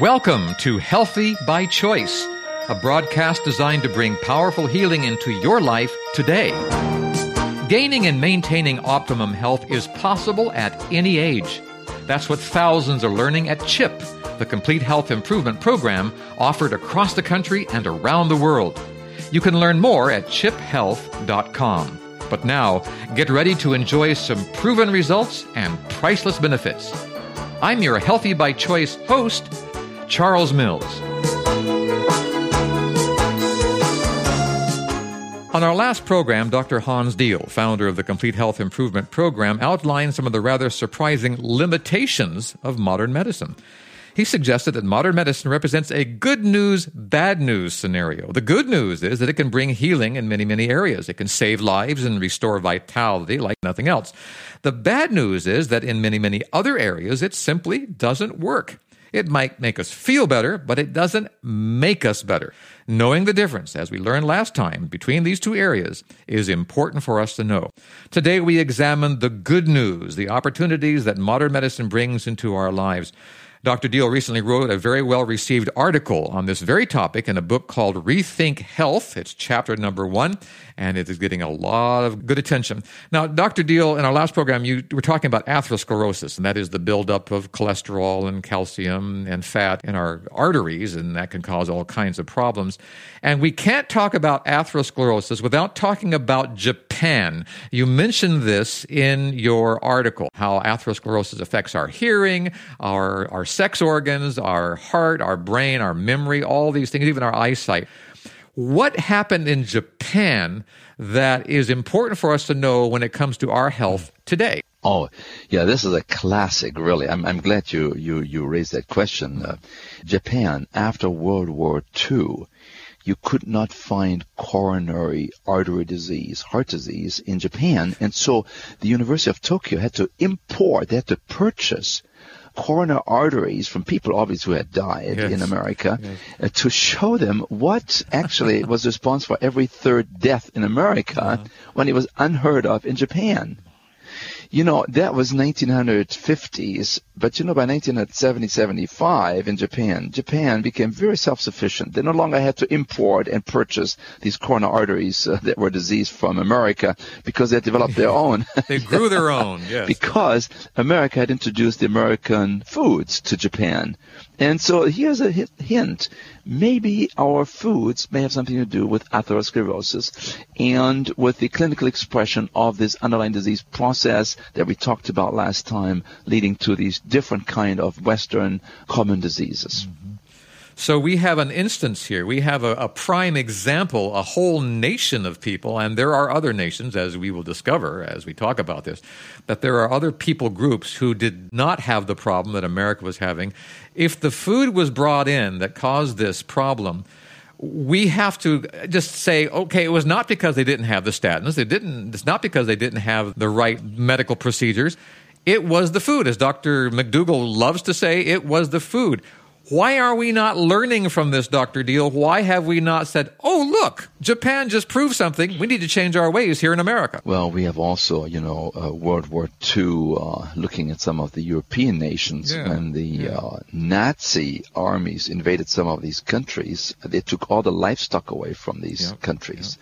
Welcome to Healthy by Choice, a broadcast designed to bring powerful healing into your life today. Gaining and maintaining optimum health is possible at any age. That's what thousands are learning at CHIP, the complete health improvement program offered across the country and around the world. You can learn more at chiphealth.com. But now, get ready to enjoy some proven results and priceless benefits. I'm your Healthy by Choice host, Charles Mills. On our last program, Dr. Hans Diehl, founder of the Complete Health Improvement Program, outlined some of the rather surprising limitations of modern medicine. He suggested that modern medicine represents a good news, bad news scenario. The good news is that it can bring healing in many, many areas. It can save lives and restore vitality like nothing else. The bad news is that in many, many other areas, it simply doesn't work. It might make us feel better, but it doesn't make us better. Knowing the difference, as we learned last time, between these two areas is important for us to know. Today we examine the good news, the opportunities that modern medicine brings into our lives. Dr. Diehl recently wrote a very well received article on this very topic in a book called Rethink Health. It's chapter number one, and it is getting a lot of good attention. Now, Dr. Diehl, in our last program, you were talking about atherosclerosis, and that is the buildup of cholesterol and calcium and fat in our arteries, and that can cause all kinds of problems. And we can't talk about atherosclerosis without talking about Japan. You mentioned this in your article, how atherosclerosis affects our hearing, our, our sex organs, our heart, our brain, our memory, all these things, even our eyesight. What happened in Japan that is important for us to know when it comes to our health today? Oh, yeah, this is a classic, really. I'm, I'm glad you, you, you raised that question. Uh, Japan, after World War II, you could not find coronary artery disease, heart disease in Japan. And so the University of Tokyo had to import, they had to purchase coronary arteries from people obviously who had died yes. in America yes. uh, to show them what actually was responsible for every third death in America uh-huh. when it was unheard of in Japan. You know, that was 1950s, but you know, by 1970, 75 in Japan, Japan became very self-sufficient. They no longer had to import and purchase these coronary arteries uh, that were diseased from America because they developed their own. they grew their own, yes. because America had introduced the American foods to Japan. And so here's a hint. Maybe our foods may have something to do with atherosclerosis and with the clinical expression of this underlying disease process that we talked about last time, leading to these different kind of Western common diseases. Mm-hmm. So we have an instance here. We have a, a, prime example, a whole nation of people, and there are other nations, as we will discover as we talk about this, that there are other people groups who did not have the problem that America was having. If the food was brought in that caused this problem, we have to just say, okay, it was not because they didn't have the statins. It didn't. It's not because they didn't have the right medical procedures. It was the food, as Dr. McDougall loves to say. It was the food. Why are we not learning from this, Dr. Diehl? Why have we not said, oh, look, Japan just proved something. We need to change our ways here in America? Well, we have also, you know, uh, World War II, uh, looking at some of the European nations yeah. when the yeah. uh, Nazi armies invaded some of these countries. They took all the livestock away from these yeah. countries.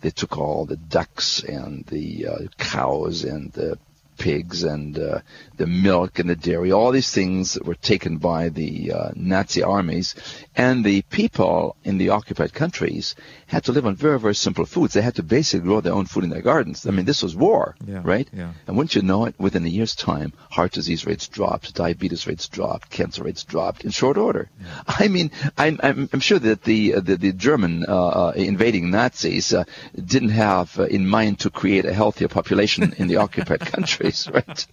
They took all the ducks and the uh, cows and the pigs and uh, the milk and the dairy, all these things were taken by the uh, Nazi armies. And the people in the occupied countries had to live on very, very simple foods. They had to basically grow their own food in their gardens. I mean, this was war, yeah, right? Yeah. And wouldn't you know it, within a year's time, heart disease rates dropped, diabetes rates dropped, cancer rates dropped in short order. Yeah. I mean, I'm, I'm, I'm, sure that the, uh, the, the, German uh, uh, invading Nazis uh, didn't have in mind to create a healthier population in the occupied countries, right?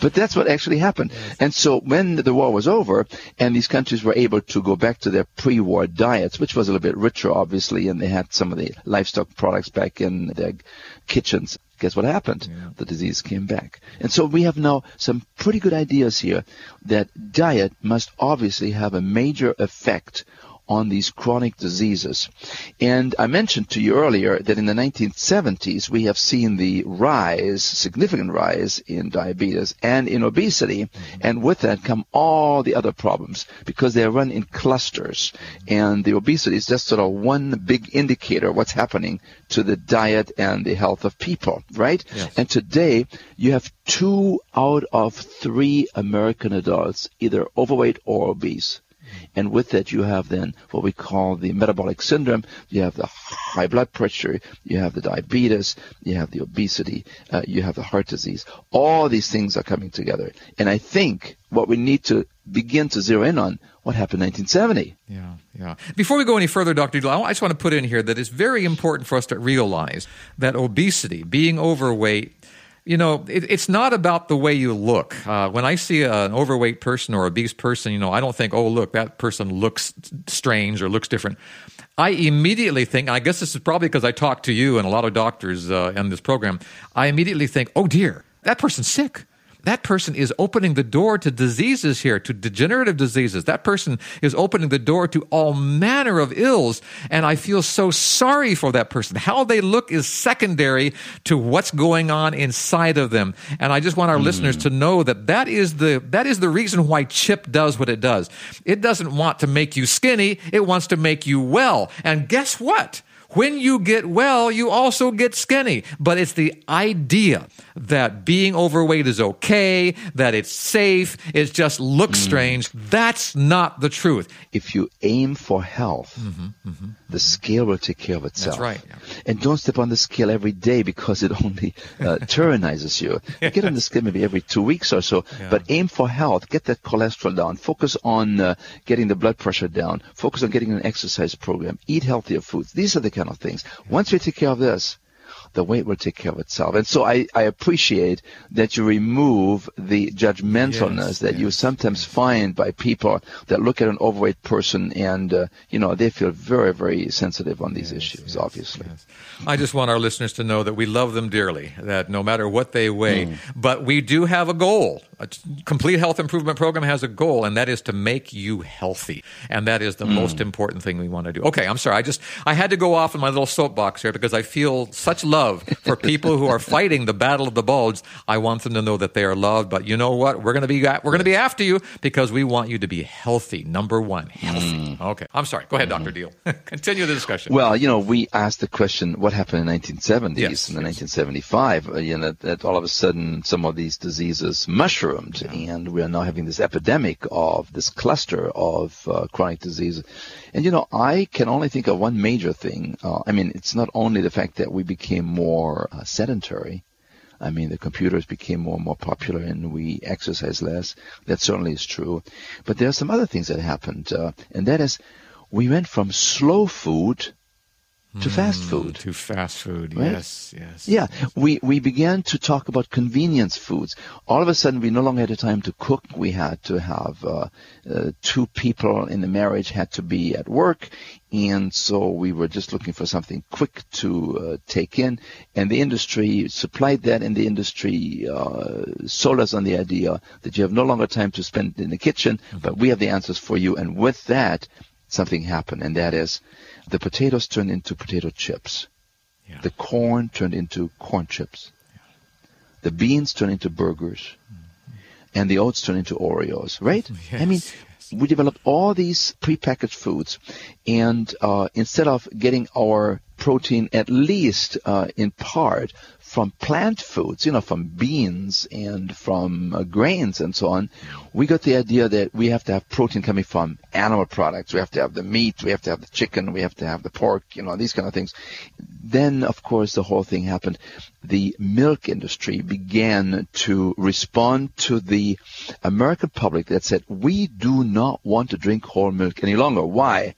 but that's what actually happened. Yes. And so when the war was over and these countries were able to go back to their pre-war diets, which was a little bit richer, obviously, and they had some of the livestock products back in their kitchens, guess what happened? Yeah. The disease came back. And so we have now some pretty good ideas here that diet must obviously have a major effect on these chronic diseases. And I mentioned to you earlier that in the 1970s, we have seen the rise, significant rise in diabetes and in obesity. Mm-hmm. And with that come all the other problems because they run in clusters. And the obesity is just sort of one big indicator of what's happening to the diet and the health of people, right? Yes. And today, you have two out of three American adults either overweight or obese. And with that, you have then what we call the metabolic syndrome. You have the high blood pressure, you have the diabetes, you have the obesity, uh, you have the heart disease. All these things are coming together. And I think what we need to begin to zero in on what happened in 1970. Yeah, yeah. Before we go any further, Dr. Diehl, I just want to put in here that it's very important for us to realize that obesity, being overweight, you know, it, it's not about the way you look. Uh, when I see an overweight person or obese person, you know, I don't think, oh, look, that person looks strange or looks different. I immediately think, I guess this is probably because I talk to you and a lot of doctors uh, in this program, I immediately think, oh dear, that person's sick that person is opening the door to diseases here, to degenerative diseases. That person is opening the door to all manner of ills. And I feel so sorry for that person. How they look is secondary to what's going on inside of them. And I just want our mm. listeners to know that that is the, that is the reason why CHIP does what it does. It doesn't want to make you skinny. It wants to make you well. And guess what? When you get well, you also get skinny. But it's the idea that being overweight is okay, that it's safe, it just looks mm. strange. That's not the truth. If you aim for health, mm-hmm, mm-hmm, the scale will take care of itself. That's right. Yeah. And don't step on the scale every day because it only uh, tyrannizes you. Get on the scale maybe every two weeks or so, yeah. but aim for health. Get that cholesterol down. Focus on uh, getting the blood pressure down. Focus on getting an exercise program. Eat healthier foods. These are the kind of things. Once we take care of this, the weight will take care of itself. And so I, I appreciate that you remove the judgmentalness yes, that yes, you sometimes find by people that look at an overweight person and, uh, you know, they feel very, very sensitive on these issues, obviously. I just want our listeners to know that we love them dearly, that no matter what they weigh, mm. but we do have a goal. A complete health improvement program has a goal, and that is to make you healthy. And that is the mm. most important thing we want to do. Okay, I'm sorry. I just, I had to go off in my little soapbox here because I feel such love love for people who are fighting the battle of the bulge. I want them to know that they are loved. But you know what? We're going to be we're going to be after you because we want you to be healthy. Number one, healthy. Mm. Okay, I'm sorry. Go ahead, mm. Doctor Diehl. Continue the discussion. Well, you know, we asked the question: What happened in 1970s yes, and yes. 1975? Uh, you know, that all of a sudden some of these diseases mushroomed, yeah. and we are now having this epidemic of this cluster of uh, chronic diseases. And you know, I can only think of one major thing. Uh, I mean, it's not only the fact that we became more uh, sedentary. I mean, the computers became more and more popular and we exercise less. That certainly is true. But there are some other things that happened, uh, and that is we went from slow food to fast food. To fast food, right? yes, yes. Yeah, we, we began to talk about convenience foods. All of a sudden, we no longer had the time to cook. We had to have uh, uh, two people in the marriage had to be at work, and so we were just looking for something quick to uh, take in. And the industry supplied that, and the industry uh, sold us on the idea that you have no longer time to spend in the kitchen, mm-hmm. but we have the answers for you. And with that, something happened, and that is the potatoes turned into potato chips. Yeah. The corn turned into corn chips. Yeah. The beans turned into burgers. Mm-hmm. And the oats turned into Oreos, right? Yes, I mean, yes. we developed all these prepackaged foods. And uh, instead of getting our protein at least uh, in part from plant foods, you know, from beans and from uh, grains and so on, we got the idea that we have to have protein coming from animal products. We have to have the meat, we have to have the chicken, we have to have the pork, you know, these kind of things. Then, of course, the whole thing happened. The milk industry began to respond to the American public that said, we do not want to drink whole milk any longer. Why?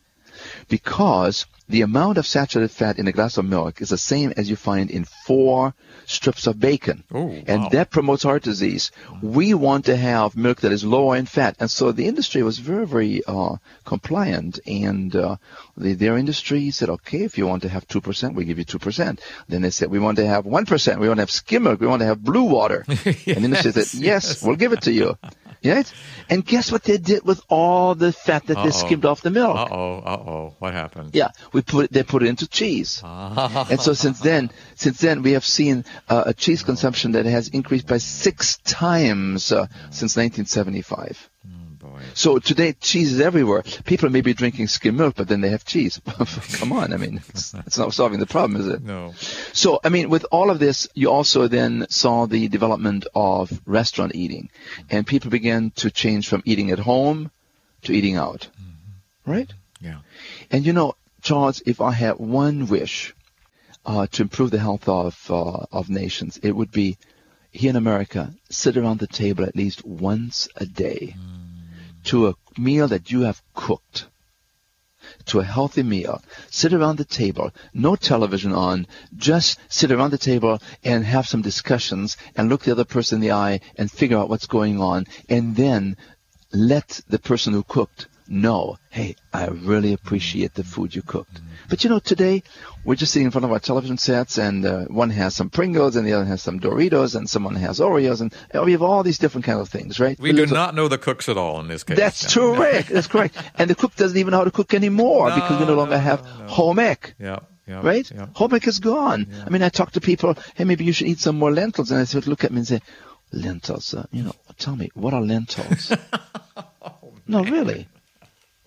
Because the amount of saturated fat in a glass of milk is the same as you find in four strips of bacon. Oh, wow. And that promotes heart disease. We want to have milk that is lower in fat. And so the industry was very, very uh, compliant. And uh, the, their industry said, okay, if you want to have 2%, we give you 2%. Then they said, we want to have 1%. We want to have skim milk. We want to have blue water. yes, and the industry said, yes, yes, we'll give it to you. Right? And guess what they did with all the fat that Uh-oh. they skimmed off the milk? Uh oh, uh oh. What happened? Yeah, we put it, they put it into cheese. and so since then, since then we have seen uh, a cheese consumption that has increased by six times uh, since 1975. So today cheese is everywhere. People may be drinking skim milk, but then they have cheese. Come on, I mean, it's, it's, not solving the problem, is it? No. So I mean, with all of this, you also then saw the development of restaurant eating, and people began to change from eating at home to eating out, mm-hmm. right? Yeah. And you know, Charles, if I had one wish uh, to improve the health of uh, of nations, it would be here in America, sit around the table at least once a day. Mm to a meal that you have cooked, to a healthy meal. Sit around the table, no television on, just sit around the table and have some discussions and look the other person in the eye and figure out what's going on and then let the person who cooked know, hey, I really appreciate the food you cooked. But you know, today we're just sitting in front of our television sets, and uh, one has some Pringles, and the other has some Doritos, and someone has Oreos, and know, we have all these different kind of things, right? We do not know the cooks at all in this case. That's no. correct. That's correct. And the cook doesn't even know how to cook anymore no, because we no longer have no. home ec. Yeah. Yeah, right? Yeah. Home ec is gone. Yeah. I mean, I talk to people, hey, maybe you should eat some more lentils. And I of look at me and say, lentils, uh, you know, tell me, what are lentils? oh, no, really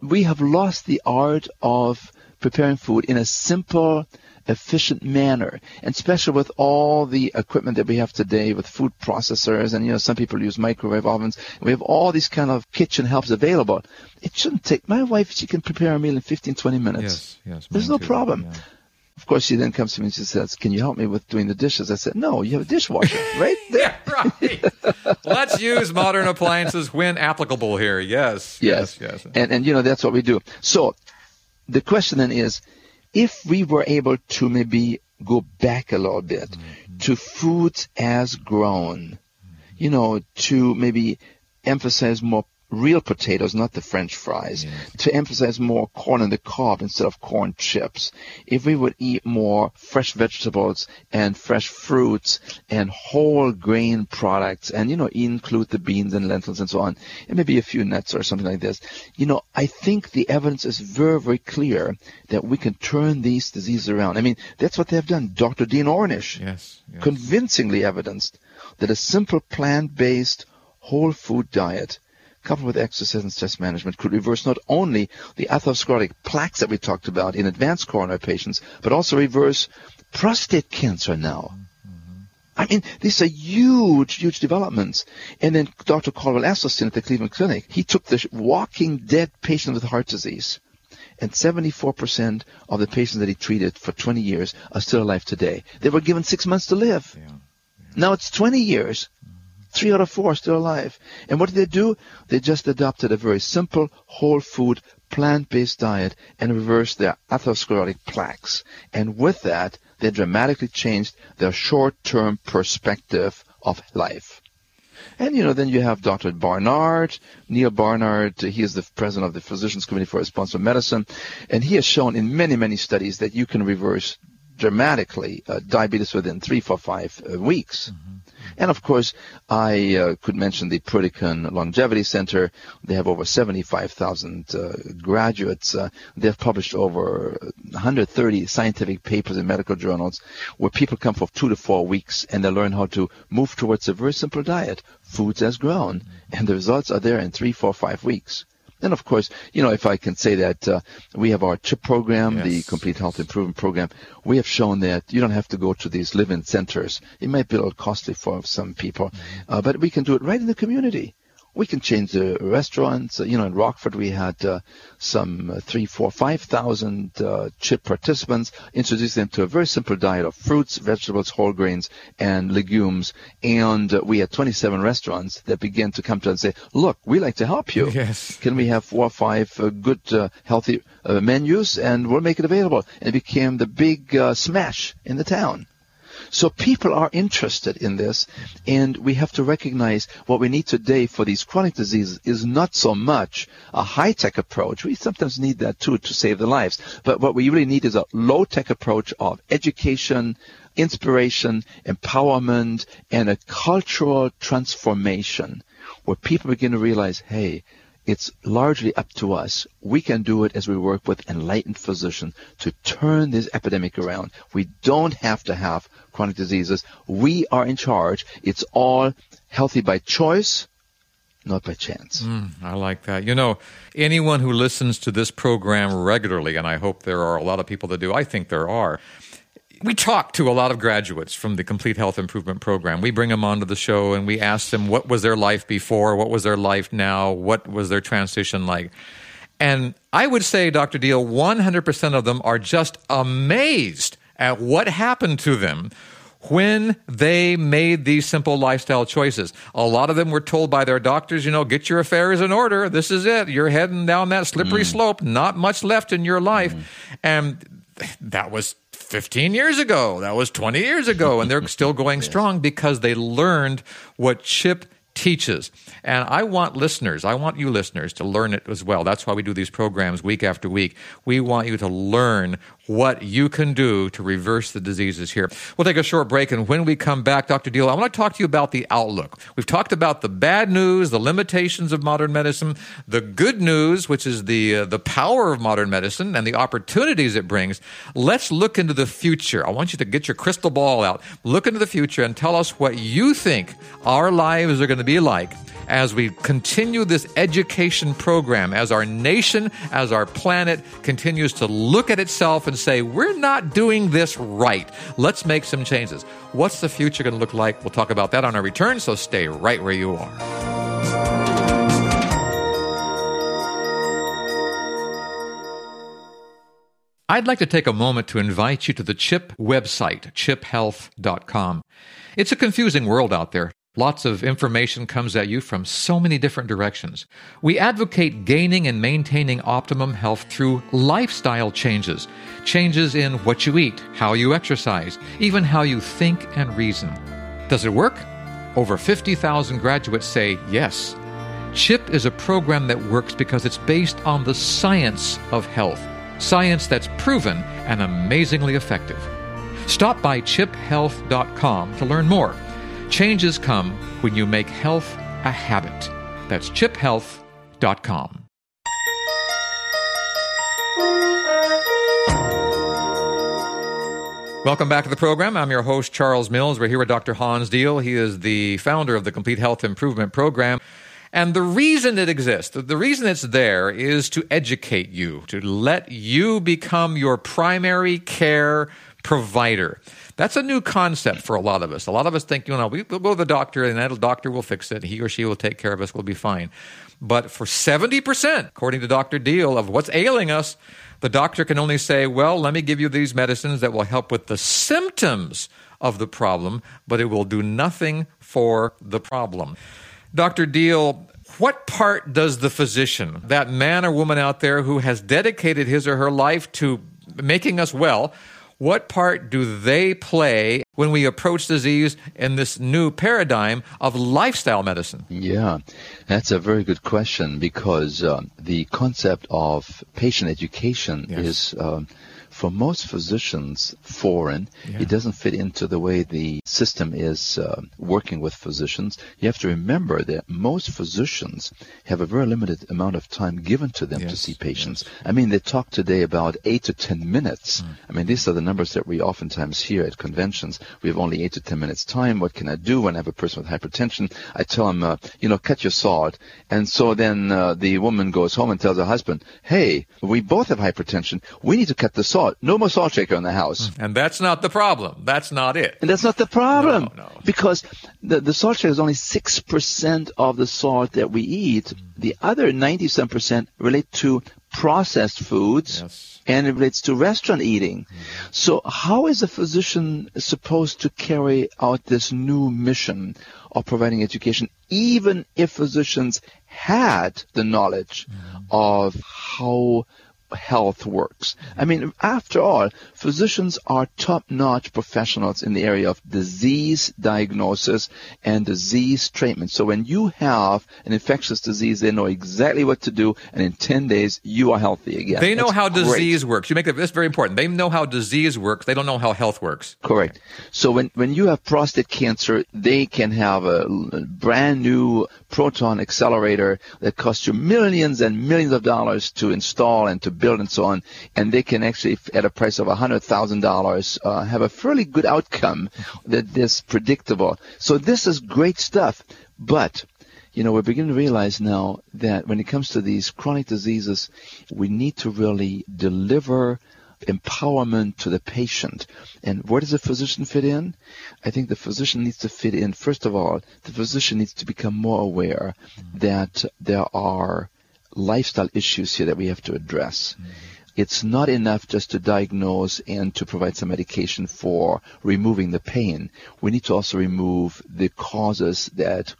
we have lost the art of preparing food in a simple, efficient manner. And especially with all the equipment that we have today with food processors and, you know, some people use microwave ovens. We have all these kind of kitchen helps available. It shouldn't take, my wife, she can prepare a meal in 15, 20 minutes. Yes, yes. There's no too. problem. Yeah. Of course, she then comes to me and she says, "Can you help me with doing the dishes?" I said, "No, you have a dishwasher, right there." yeah, right. Let's use modern appliances when applicable here. Yes, yes, yes, yes. And and you know that's what we do. So, the question then is, if we were able to maybe go back a little bit mm-hmm. to foods as grown, mm-hmm. you know, to maybe emphasize more real potatoes, not the French fries, to emphasize more corn in the cob instead of corn chips. If we would eat more fresh vegetables and fresh fruits and whole grain products and, you know, include the beans and lentils and so on, and maybe a few nuts or something like this, you know, I think the evidence is very, very clear that we can turn these diseases around. I mean, that's what they have done. Dr. Dean Ornish yes, yes. convincingly evidenced that a simple plant-based whole food diet coupled with exercise and stress management, could reverse not only the atherosclerotic plaques that we talked about in advanced coronary patients, but also reverse prostate cancer now. Mm-hmm. I mean, these are huge, huge developments. And then Dr. Caldwell Esselstyn at the Cleveland Clinic, he took the walking dead patient with heart disease. And 74% of the patients that he treated for 20 years are still alive today. They were given six months to live. Yeah. Yeah. Now it's 20 years. Three out of four are still alive. And what did they do? They just adopted a very simple, whole food, plant-based diet and reversed their atherosclerotic plaques. And with that, they dramatically changed their short-term perspective of life. And you know, then you have Dr. Barnard, Neal Barnard. He is the president of the Physicians Committee for Responsible Medicine, and he has shown in many, many studies that you can reverse dramatically uh, diabetes within three, four, five uh, weeks. Mm-hmm. And of course, I uh, could mention the Pritikin Longevity Center. They have over 75,000 uh, graduates. Uh, they've published over 130 scientific papers in medical journals where people come for two to four weeks and they learn how to move towards a very simple diet, foods as grown. And the results are there in three, four, five weeks. And of course, you know, if I can say that uh, we have our CHIP program, yes. the Complete Health Improvement Program, we have shown that you don't have to go to these live-in centers. It might be a little costly for some people, mm-hmm. uh, but we can do it right in the community we can change the restaurants. You know, in Rockford we had uh, some uh, three, four, five thousand uh, CHIP participants. Introduce them to a very simple diet of fruits, vegetables, whole grains, and legumes. And uh, we had 27 restaurants that began to come to us and say, "Look, we like to help you. Yes. Can we have four or five uh, good, uh, healthy menus, and we'll make it available?" And it became the big smash in the town. So people are interested in this, and we have to recognize what we need today for these chronic diseases is not so much a high-tech approach. We sometimes need that too to save the lives. But what we really need is a low-tech approach of education, inspiration, empowerment, and a cultural transformation where people begin to realize, hey, it's largely up to us. We can do it as we work with enlightened physicians to turn this epidemic around. We don't have to have chronic diseases. We are in charge. It's all healthy by choice, not by chance. Mm, I like that. You know, anyone who listens to this program regularly, and I hope there are a lot of people that do, I think there are, we talk to a lot of graduates from the Complete Health Improvement Program. We bring them onto the show and we ask them what was their life before, what was their life now, what was their transition like. And I would say, Dr. Diehl, 100% of them are just amazed at what happened to them when they made these simple lifestyle choices. A lot of them were told by their doctors, you know, get your affairs in order. This is it. You're heading down that slippery mm. slope. Not much left in your life. Mm. And that was 15 years ago. That was 20 years ago. And they're still going yes. strong because they learned what Chip teaches. And I want listeners, I want you listeners to learn it as well. That's why we do these programs week after week. We want you to learn what you can do to reverse the diseases here. We'll take a short break, and when we come back, Dr. Diehl, I want to talk to you about the outlook. We've talked about the bad news, the limitations of modern medicine, the good news, which is the uh, the power of modern medicine and the opportunities it brings. Let's look into the future. I want you to get your crystal ball out, look into the future, and tell us what you think our lives are going to be like as we continue this education program, as our nation, as our planet continues to look at itself and say, we're not doing this right. Let's make some changes. What's the future going to look like? We'll talk about that on our return, so stay right where you are. I'd like to take a moment to invite you to the CHIP website, chiphealth.com. It's a confusing world out there. Lots of information comes at you from so many different directions. We advocate gaining and maintaining optimum health through lifestyle changes. Changes in what you eat, how you exercise, even how you think and reason. Does it work? Over 50,000 graduates say yes. CHIP is a program that works because it's based on the science of health, science that's proven and amazingly effective. Stop by chiphealth.com to learn more. Changes come when you make health a habit. That's chiphealth.com. Welcome back to the program. I'm your host, Charles Mills. We're here with Dr. Hans Diehl. He is the founder of the Complete Health Improvement Program. And the reason it exists, the reason it's there is to educate you, to let you become your primary care provider. That's a new concept for a lot of us. A lot of us think, you know, we'll go to the doctor and that doctor will fix it. He or she will take care of us. We'll be fine. But for 70%, according to Dr. Diehl, of what's ailing us, the doctor can only say, well, let me give you these medicines that will help with the symptoms of the problem, but it will do nothing for the problem. Dr. Diehl, what part does the physician, that man or woman out there who has dedicated his or her life to making us well, what part do they play when we approach disease in this new paradigm of lifestyle medicine? Yeah, that's a very good question because uh, the concept of patient education yes. is. Um, for most physicians foreign. Yeah. It doesn't fit into the way the system is uh, working with physicians. You have to remember that most physicians have a very limited amount of time given to them yes. to see patients. Yes. I mean, they talk today about eight to ten minutes. Mm. I mean, these are the numbers that we oftentimes hear at conventions. We have only eight to ten minutes time. What can I do when I have a person with hypertension? I tell them, uh, you know, cut your salt. And so then uh, the woman goes home and tells her husband, hey, we both have hypertension. We need to cut the salt salt. No more salt shaker in the house. And that's not the problem. That's not it. And that's not the problem. No, no. Because the, the salt shaker is only 6% of the salt that we eat. The other 97 percent relate to processed foods. Yes and it relates to restaurant eating. Mm-hmm. So how is a physician supposed to carry out this new mission of providing education, even if physicians had the knowledge mm-hmm. of how health works. I mm-hmm. mean, after all, physicians are top-notch professionals in the area of disease diagnosis and disease treatment. So when you have an infectious disease, they know exactly what to do, and in 10 days, you are healthy again. They know That's how disease great. works. You make that, that's very important. They know how disease works. They don't know how health works. Correct. So when, when you have prostate cancer, they can have a brand new proton accelerator that costs you millions and millions of dollars to install and to build and so on, and they can actually, at a price of $100,000, uh, have a fairly good outcome that is predictable. So this is great stuff, but you know, we're beginning to realize now that when it comes to these chronic diseases, we need to really deliver empowerment to the patient. And where does the physician fit in? I think the physician needs to fit in. First of all, the physician needs to become more aware mm-hmm. that there are lifestyle issues here that we have to address. Mm-hmm. It's not enough just to diagnose and to provide some medication for removing the pain. We need to also remove the causes that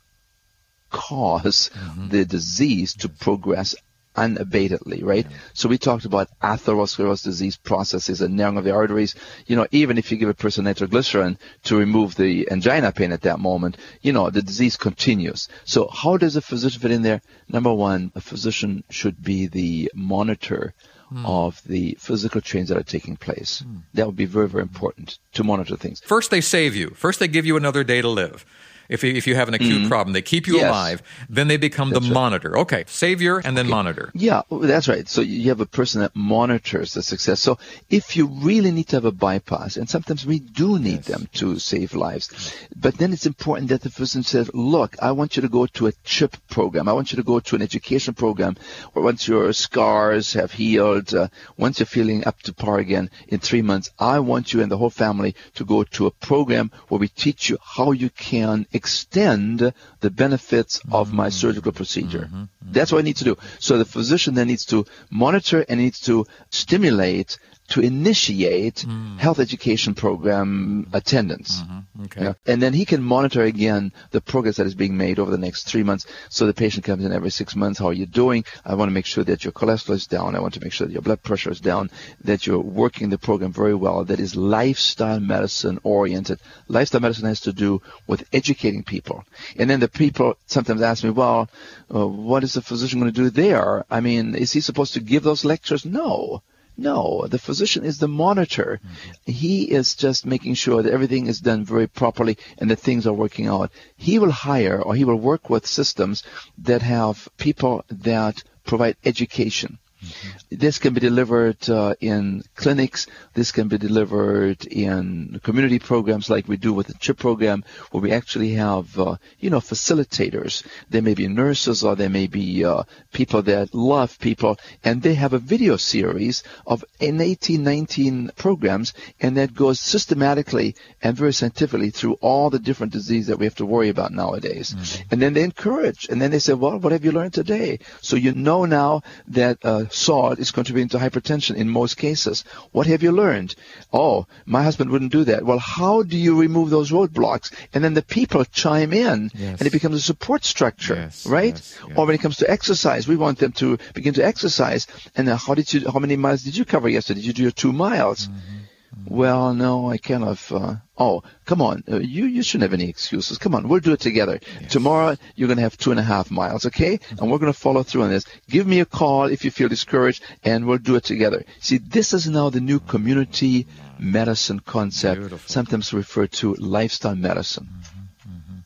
cause mm-hmm. the disease to progress unabatedly, right? Yeah. So we talked about atherosclerosis disease processes and narrowing of the arteries. You know, even if you give a person nitroglycerin to remove the angina pain at that moment, you know, the disease continues. So how does a physician fit in there? Number one, a physician should be the monitor Hmm. of the physical change that are taking place. Hmm. That would be very, very important to monitor things. First, they save you. First, they give you another day to live. If you, if you have an acute mm-hmm. problem, they keep you yes. alive. Then they become that's the right. monitor. Okay, savior and then okay. monitor. Yeah, that's right. So you have a person that monitors the success. So if you really need to have a bypass, and sometimes we do need yes. them to save lives, but then it's important that the person says, "Look, I want you to go to a CHIP program. I want you to go to an education program where once your scars have healed, uh, once you're feeling up to par again in three months, I want you and the whole family to go to a program where we teach you how you can." Extend the benefits of my mm-hmm. surgical procedure. Mm-hmm. Mm-hmm. That's what I need to do. So the physician then needs to monitor and needs to stimulate to initiate mm. health education program attendance. Mm-hmm. Okay. Yeah. And then he can monitor again the progress that is being made over the next three months. So the patient comes in every six months. How are you doing? I want to make sure that your cholesterol is down. I want to make sure that your blood pressure is down, that you're working the program very well, that is lifestyle medicine oriented. Lifestyle medicine has to do with educating people. And then the people sometimes ask me, well, uh, what is the physician going to do there? I mean, is he supposed to give those lectures? No. No, the physician is the monitor. Mm-hmm. He is just making sure that everything is done very properly and that things are working out. He will hire or he will work with systems that have people that provide education. Mm-hmm. This can be delivered uh, in clinics. This can be delivered in community programs like we do with the CHIP program, where we actually have, uh, you know, facilitators. There may be nurses or there may be uh, people that love people, and they have a video series of in 18, 19 programs, and that goes systematically and very scientifically through all the different diseases that we have to worry about nowadays. Mm-hmm. And then they encourage, and then they say, well, what have you learned today? So you know now that salt is contributing to hypertension in most cases. What have you learned? Oh, my husband wouldn't do that. Well, how do you remove those roadblocks? And then the people chime in yes. and it becomes a support structure, yes, right? Yes, or when it comes to exercise, we want them to begin to exercise. And how did you, how many miles did you cover yesterday? Did you do your two miles? Mm-hmm. Well, no, I kind of. Uh, oh, come on, uh, you you shouldn't have any excuses. Come on, we'll do it together. Yes. Tomorrow you're going to have two and a half miles, okay? Mm-hmm. And we're going to follow through on this. Give me a call if you feel discouraged, and we'll do it together. See, this is now the new community medicine concept, Beautiful. sometimes referred to lifestyle medicine. Mm-hmm. Mm-hmm.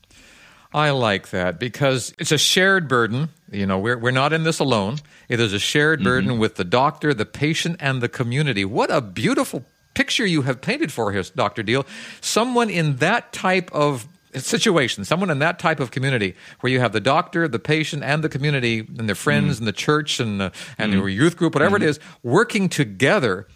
I like that because it's a shared burden. You know, we're, we're not in this alone. It is a shared mm-hmm. burden with the doctor, the patient, and the community. What a beautiful picture you have painted for us, Dr. Diehl. Someone in that type of situation, someone in that type of community where you have the doctor, the patient, and the community and their friends mm. and the church and, the, and mm. your youth group, whatever mm. it is, working together.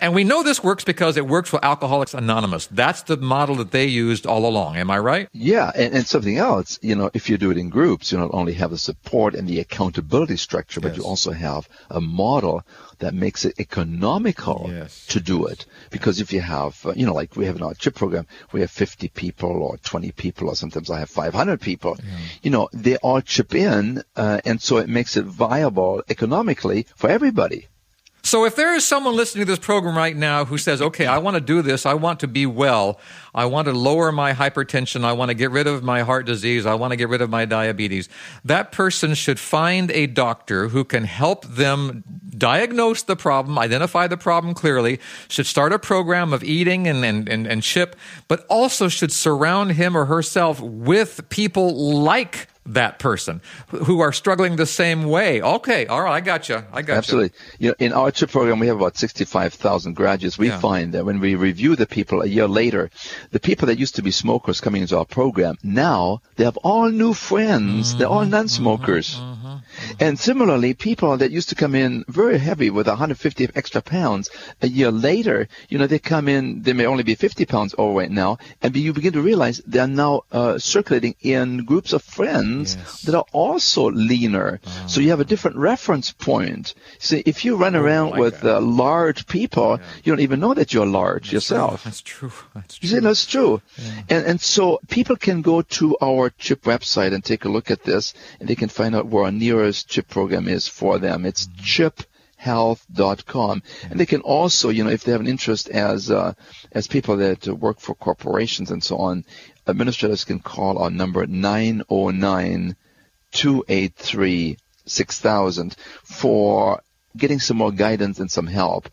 And we know this works because it works for Alcoholics Anonymous. That's the model that they used all along. Am I right? Yeah, and, and something else, you know, if you do it in groups, you not only have the support and the accountability structure, but yes. you also have a model that makes it economical yes. to do it. Because if you have, uh, you know, like we have in our CHIP program, we have 50 people or 20 people, or sometimes I have 500 people. Yeah. You know, they all chip in, uh, and so it makes it viable economically for everybody. So if there is someone listening to this program right now who says, okay, I want to do this, I want to be well, I want to lower my hypertension, I want to get rid of my heart disease, I want to get rid of my diabetes, that person should find a doctor who can help them diagnose the problem, identify the problem clearly, should start a program of eating and, and, and, and CHIP, but also should surround him or herself with people like that person who are struggling the same way. Okay, all right, I got you. I got you. Absolutely. You know, in our chip program, we have about 65,000 graduates. We yeah. find that when we review the people a year later, the people that used to be smokers coming into our program, now they have all new friends. Mm-hmm, They're all non-smokers. Mm-hmm. And similarly, people that used to come in very heavy with 150 extra pounds, a year later, you know, they come in, they may only be 50 pounds overweight now, and you begin to realize they are now uh, circulating in groups of friends yes. that are also leaner. Oh. So you have a different reference point. See, if you run oh, around with uh, large people, yeah. you don't even know that you're large that's yourself. True. That's true. That's true. You see, that's true. Yeah. And, and so people can go to our CHIP website and take a look at this, and they can find out where our nearest CHIP program is for them. It's mm-hmm. CHIP health.com. And they can also, you know, if they have an interest as uh, as people that work for corporations and so on, administrators can call our number 909 283 6000 for getting some more guidance and some help.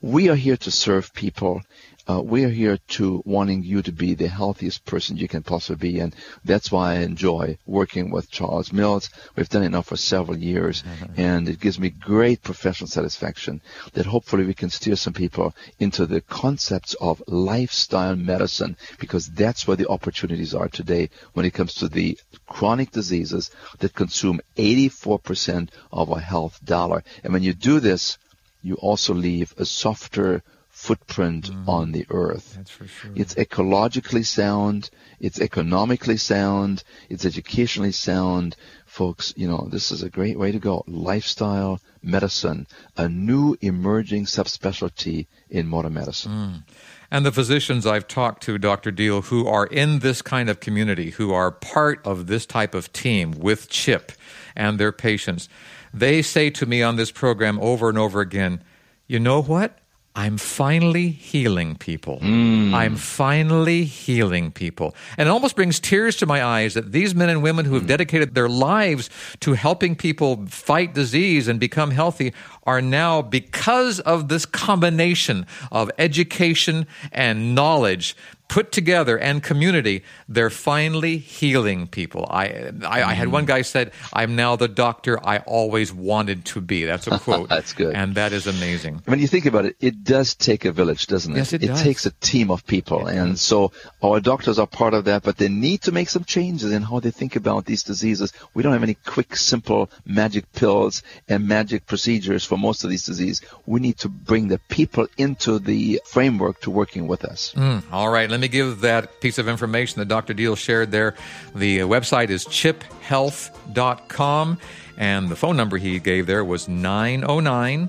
We are here to serve people uh, we're here to wanting you to be the healthiest person you can possibly be, and that's why I enjoy working with Charles Mills. We've done it now for several years, mm-hmm. and it gives me great professional satisfaction that hopefully we can steer some people into the concepts of lifestyle medicine, because that's where the opportunities are today when it comes to the chronic diseases that consume 84% of our health dollar. And when you do this, you also leave a softer, footprint mm. on the earth. Sure. It's ecologically sound, it's economically sound, it's educationally sound. Folks, you know, this is a great way to go. Lifestyle medicine, a new emerging subspecialty in modern medicine. Mm. And the physicians I've talked to, Dr. Diehl, who are in this kind of community, who are part of this type of team with CHIP and their patients, they say to me on this program over and over again, you know what? I'm finally healing people. Mm. I'm finally healing people. And it almost brings tears to my eyes that these men and women who have mm. dedicated their lives to helping people fight disease and become healthy are now, because of this combination of education and knowledge, put together and community, they're finally healing people. I, I, I, had one guy said, "I'm now the doctor I always wanted to be." That's a quote. That's good, and that is amazing. When you think about it, it does take a village, doesn't it? Yes, it, it does. takes a team of people, it and does. so our doctors are part of that. But they need to make some changes in how they think about these diseases. We don't have any quick, simple magic pills and magic procedures for most of these diseases. We need to bring the people into the framework to working with us. Mm, all right let me give that piece of information that Dr. Diehl shared there. The website is chiphealth.com, and the phone number he gave there was 909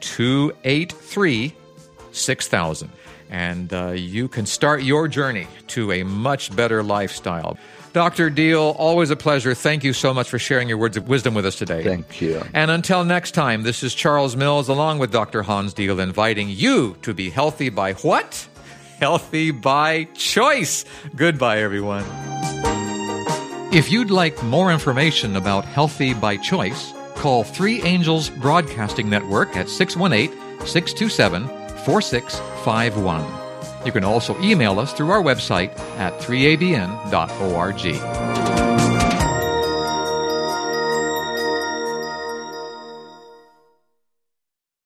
283 6000. And uh, you can start your journey to a much better lifestyle. Dr. Diehl, always a pleasure. Thank you so much for sharing your words of wisdom with us today. Thank you. And until next time, this is Charles Mills along with Dr. Hans Diehl inviting you to be healthy by what? Healthy by choice. Goodbye, everyone. If you'd like more information about Healthy by Choice, call Three Angels Broadcasting Network at 618 627 4651. You can also email us through our website at 3abn.org.